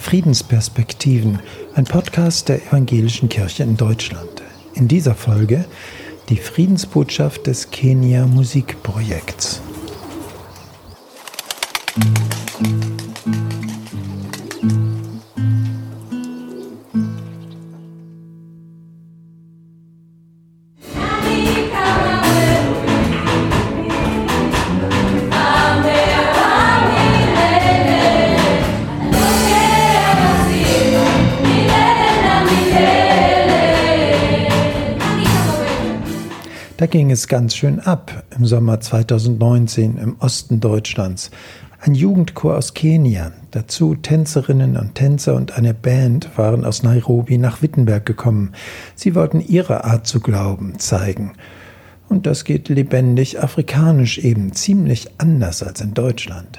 Friedensperspektiven, ein Podcast der Evangelischen Kirche in Deutschland. In dieser Folge die Friedensbotschaft des Kenia Musikprojekts. Da ging es ganz schön ab im Sommer 2019 im Osten Deutschlands. Ein Jugendchor aus Kenia, dazu Tänzerinnen und Tänzer und eine Band waren aus Nairobi nach Wittenberg gekommen. Sie wollten ihre Art zu glauben zeigen. Und das geht lebendig afrikanisch eben ziemlich anders als in Deutschland.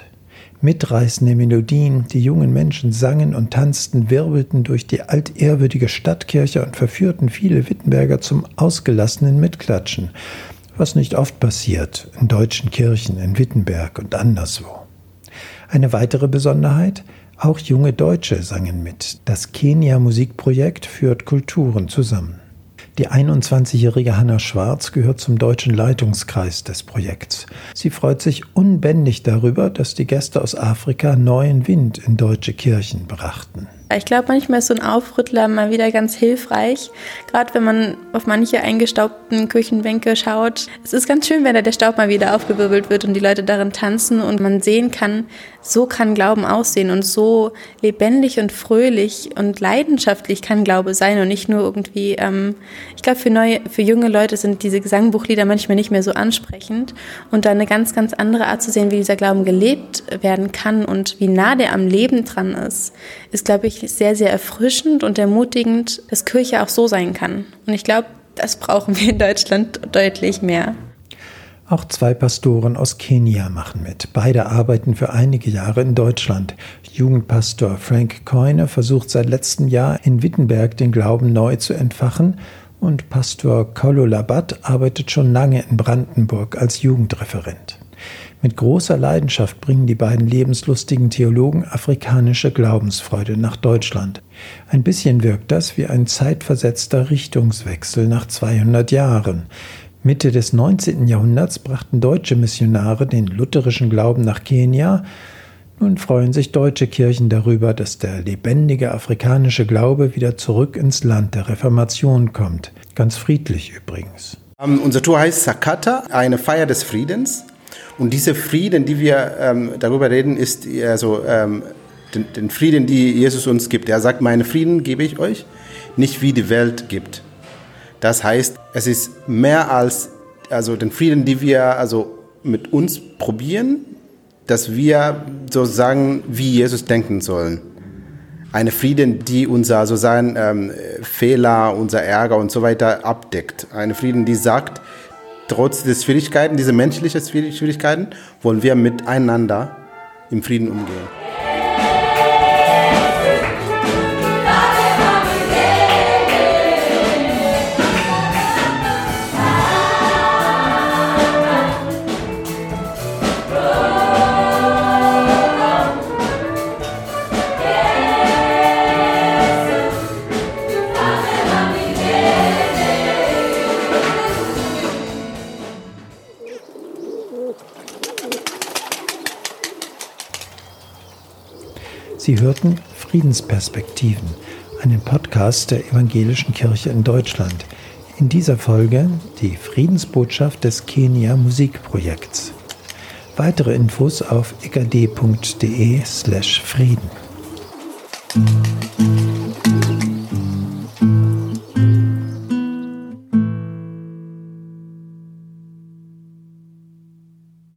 Mitreißende Melodien, die jungen Menschen sangen und tanzten, wirbelten durch die altehrwürdige Stadtkirche und verführten viele Wittenberger zum ausgelassenen Mitklatschen, was nicht oft passiert in deutschen Kirchen in Wittenberg und anderswo. Eine weitere Besonderheit, auch junge Deutsche sangen mit. Das Kenia Musikprojekt führt Kulturen zusammen. Die 21-jährige Hanna Schwarz gehört zum deutschen Leitungskreis des Projekts. Sie freut sich unbändig darüber, dass die Gäste aus Afrika neuen Wind in deutsche Kirchen brachten. Ich glaube, manchmal ist so ein Aufrüttler mal wieder ganz hilfreich, gerade wenn man auf manche eingestaubten Küchenbänke schaut. Es ist ganz schön, wenn da der Staub mal wieder aufgewirbelt wird und die Leute darin tanzen und man sehen kann, so kann Glauben aussehen und so lebendig und fröhlich und leidenschaftlich kann Glaube sein und nicht nur irgendwie, ähm, ich glaube, für neue, für junge Leute sind diese Gesangbuchlieder manchmal nicht mehr so ansprechend und da eine ganz, ganz andere Art zu sehen, wie dieser Glauben gelebt werden kann und wie nah der am Leben dran ist, ist, glaube ich, sehr, sehr erfrischend und ermutigend, dass Kirche auch so sein kann. Und ich glaube, das brauchen wir in Deutschland deutlich mehr. Auch zwei Pastoren aus Kenia machen mit. Beide arbeiten für einige Jahre in Deutschland. Jugendpastor Frank Coyne versucht seit letztem Jahr in Wittenberg den Glauben neu zu entfachen und Pastor Kolo Labat arbeitet schon lange in Brandenburg als Jugendreferent. Mit großer Leidenschaft bringen die beiden lebenslustigen Theologen afrikanische Glaubensfreude nach Deutschland. Ein bisschen wirkt das wie ein zeitversetzter Richtungswechsel nach 200 Jahren. Mitte des 19. Jahrhunderts brachten deutsche Missionare den lutherischen Glauben nach Kenia. Nun freuen sich deutsche Kirchen darüber, dass der lebendige afrikanische Glaube wieder zurück ins Land der Reformation kommt. Ganz friedlich übrigens. Um, ähm, unser Tour heißt Sakata, eine Feier des Friedens. Und dieser Frieden, die wir ähm, darüber reden, ist also ähm, den, den, Frieden, die Jesus uns gibt. Er sagt, meinen Frieden gebe ich euch, nicht wie die Welt gibt. Das heißt, es ist mehr als also den Frieden, die wir also mit uns probieren, dass wir sozusagen wie Jesus denken sollen. Eine Frieden, die unser sozusagen ähm, Fehler, unser Ärger und so weiter abdeckt. Eine Frieden, die sagt, trotz der Schwierigkeiten, diese menschlichen Schwierigkeiten, wollen wir miteinander im Frieden umgehen. Sie hörten Friedensperspektiven, einen Podcast der Evangelischen Kirche in Deutschland. In dieser Folge die Friedensbotschaft des Kenia Musikprojekts. Weitere Infos auf ekd.de slash Frieden.